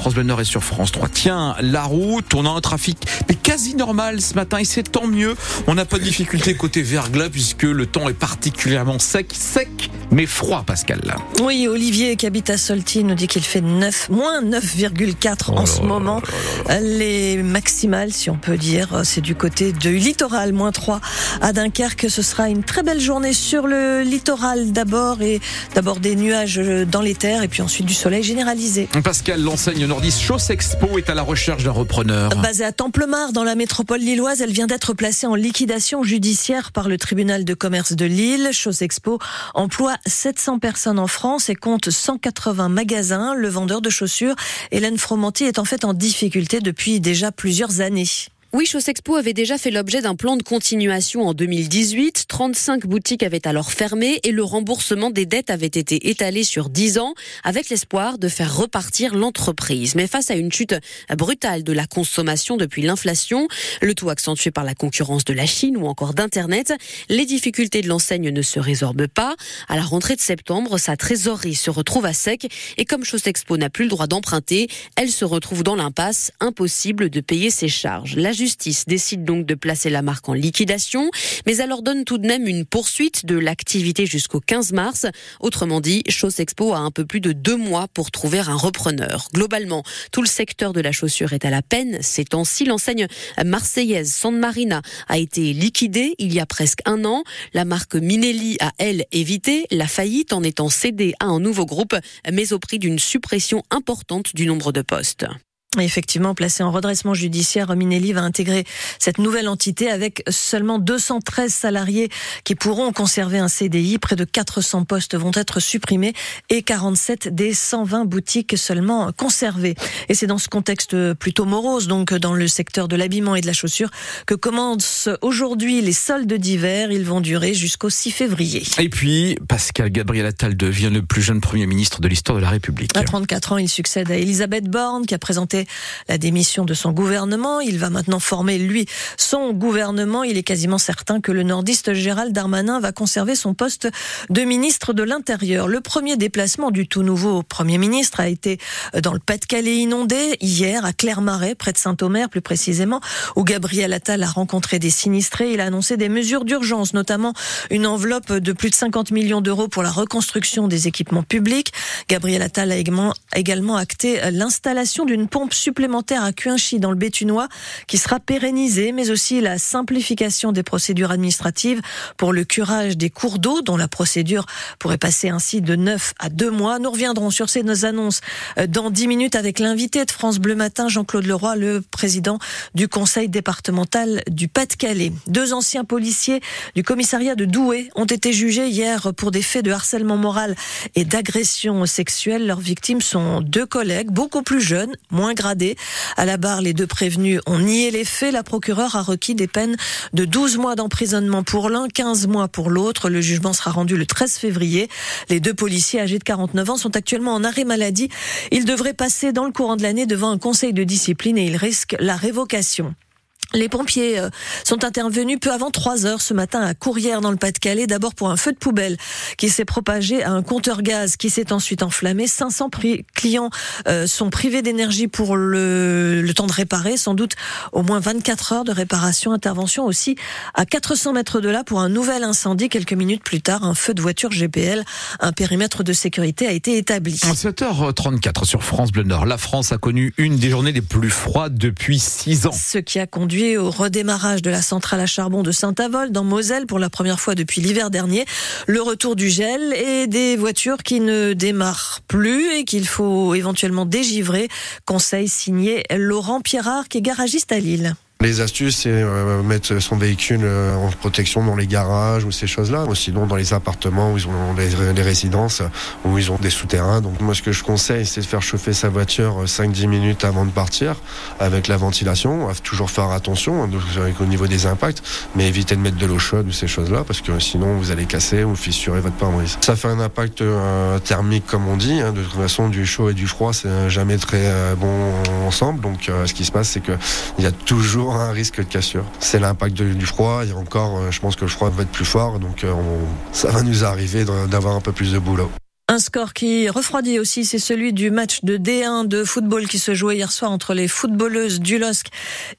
France Bleu Nord sur France 3. Tiens, la route, on a un trafic mais quasi normal ce matin et c'est tant mieux. On n'a pas de difficulté côté verglas puisque le temps est particulièrement sec, sec mais froid, Pascal. Oui, Olivier qui habite à Solti nous dit qu'il fait 9, moins 9,4 en ce moment. Les maximales, si on peut dire, c'est du côté du littoral, moins 3 à Dunkerque. Ce sera une très belle journée sur le littoral d'abord et d'abord des nuages dans les terres et puis ensuite du soleil généralisé. Pascal, l'enseigne nordiste Chausse Expo est à la recherche d'un repreneur. Basée à Templemar, dans la métropole lilloise, elle vient d'être placée en liquidation judiciaire par le tribunal de commerce de Lille. Chausse Expo emploie 700 personnes en France et compte 180 magasins. Le vendeur de chaussures, Hélène Fromanti, est en fait en difficulté depuis déjà plusieurs années. Oui, Expo avait déjà fait l'objet d'un plan de continuation en 2018. 35 boutiques avaient alors fermé et le remboursement des dettes avait été étalé sur 10 ans avec l'espoir de faire repartir l'entreprise. Mais face à une chute brutale de la consommation depuis l'inflation, le tout accentué par la concurrence de la Chine ou encore d'Internet, les difficultés de l'enseigne ne se résorbent pas. À la rentrée de septembre, sa trésorerie se retrouve à sec et comme Expo n'a plus le droit d'emprunter, elle se retrouve dans l'impasse, impossible de payer ses charges justice décide donc de placer la marque en liquidation, mais elle ordonne tout de même une poursuite de l'activité jusqu'au 15 mars. Autrement dit, Chausse Expo a un peu plus de deux mois pour trouver un repreneur. Globalement, tout le secteur de la chaussure est à la peine. Ces temps-ci, l'enseigne marseillaise San Marina a été liquidée il y a presque un an. La marque Minelli a, elle, évité la faillite en étant cédée à un nouveau groupe, mais au prix d'une suppression importante du nombre de postes. Effectivement, placé en redressement judiciaire, Minelli va intégrer cette nouvelle entité avec seulement 213 salariés qui pourront conserver un CDI. Près de 400 postes vont être supprimés et 47 des 120 boutiques seulement conservées. Et c'est dans ce contexte plutôt morose, donc dans le secteur de l'habillement et de la chaussure, que commencent aujourd'hui les soldes d'hiver. Ils vont durer jusqu'au 6 février. Et puis, Pascal Gabriel Attal devient le plus jeune Premier ministre de l'histoire de la République. À 34 ans, il succède à Elisabeth Borne qui a présenté la démission de son gouvernement. Il va maintenant former, lui, son gouvernement. Il est quasiment certain que le nordiste Gérald Darmanin va conserver son poste de ministre de l'Intérieur. Le premier déplacement du tout nouveau Premier ministre a été dans le Pas-de-Calais inondé, hier à Clermarais, près de Saint-Omer plus précisément, où Gabriel Attal a rencontré des sinistrés. Il a annoncé des mesures d'urgence, notamment une enveloppe de plus de 50 millions d'euros pour la reconstruction des équipements publics. Gabriel Attal a également acté l'installation d'une pompe supplémentaire à Cuinchy dans le Bétunois qui sera pérennisé, mais aussi la simplification des procédures administratives pour le curage des cours d'eau dont la procédure pourrait passer ainsi de 9 à 2 mois. Nous reviendrons sur ces annonces euh, dans 10 minutes avec l'invité de France Bleu Matin, Jean-Claude Leroy, le président du conseil départemental du Pas-de-Calais. Deux anciens policiers du commissariat de Douai ont été jugés hier pour des faits de harcèlement moral et d'agression sexuelle. Leurs victimes sont deux collègues, beaucoup plus jeunes, moins À la barre, les deux prévenus ont nié les faits. La procureure a requis des peines de 12 mois d'emprisonnement pour l'un, 15 mois pour l'autre. Le jugement sera rendu le 13 février. Les deux policiers âgés de 49 ans sont actuellement en arrêt maladie. Ils devraient passer dans le courant de l'année devant un conseil de discipline et ils risquent la révocation. Les pompiers euh, sont intervenus peu avant 3 heures ce matin à Courrières dans le Pas-de-Calais, d'abord pour un feu de poubelle qui s'est propagé à un compteur gaz qui s'est ensuite enflammé. 500 clients euh, sont privés d'énergie pour le, le, temps de réparer, sans doute au moins 24 heures de réparation. Intervention aussi à 400 mètres de là pour un nouvel incendie. Quelques minutes plus tard, un feu de voiture GPL, un périmètre de sécurité a été établi. À 7h34 sur France Bleu Nord, la France a connu une des journées les plus froides depuis 6 ans. Ce qui a conduit au redémarrage de la centrale à charbon de Saint-Avold dans Moselle pour la première fois depuis l'hiver dernier. Le retour du gel et des voitures qui ne démarrent plus et qu'il faut éventuellement dégivrer. Conseil signé Laurent Pierrard qui est garagiste à Lille. Les astuces, c'est euh, mettre son véhicule euh, en protection dans les garages ou ces choses-là. Ou sinon, dans les appartements où ils ont des, résidences, où ils ont des souterrains. Donc, moi, ce que je conseille, c'est de faire chauffer sa voiture 5-10 euh, minutes avant de partir avec la ventilation. toujours faire attention hein, au niveau des impacts, mais éviter de mettre de l'eau chaude ou ces choses-là parce que sinon, vous allez casser ou fissurer votre pare-brise. Ça fait un impact thermique, comme on dit. Hein. De toute façon, du chaud et du froid, c'est jamais très bon ensemble. Donc, ce qui se passe, c'est qu'il y a toujours un risque de cassure. C'est l'impact du froid. A encore, euh, je pense que le froid va être plus fort, donc euh, ça va nous arriver d'avoir un peu plus de boulot. Un score qui refroidit aussi, c'est celui du match de D1 de football qui se jouait hier soir entre les footballeuses du LOSC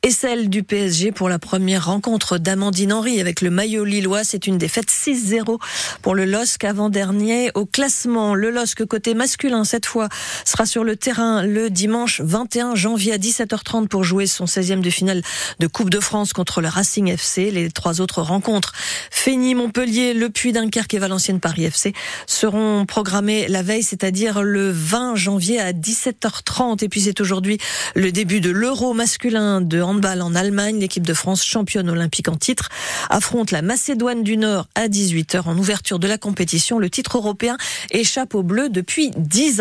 et celles du PSG pour la première rencontre d'Amandine Henry avec le maillot lillois. C'est une défaite 6-0 pour le LOSC avant-dernier au classement. Le LOSC côté masculin cette fois sera sur le terrain le dimanche 21 janvier à 17h30 pour jouer son 16e de finale de Coupe de France contre le Racing FC. Les trois autres rencontres, Fény, Montpellier, Le Puy, Dunkerque et Valenciennes Paris FC seront programmées la veille, c'est-à-dire le 20 janvier à 17h30. Et puis c'est aujourd'hui le début de l'Euro masculin de handball en Allemagne. L'équipe de France, championne olympique en titre, affronte la Macédoine du Nord à 18h en ouverture de la compétition. Le titre européen échappe au bleu depuis 10 ans.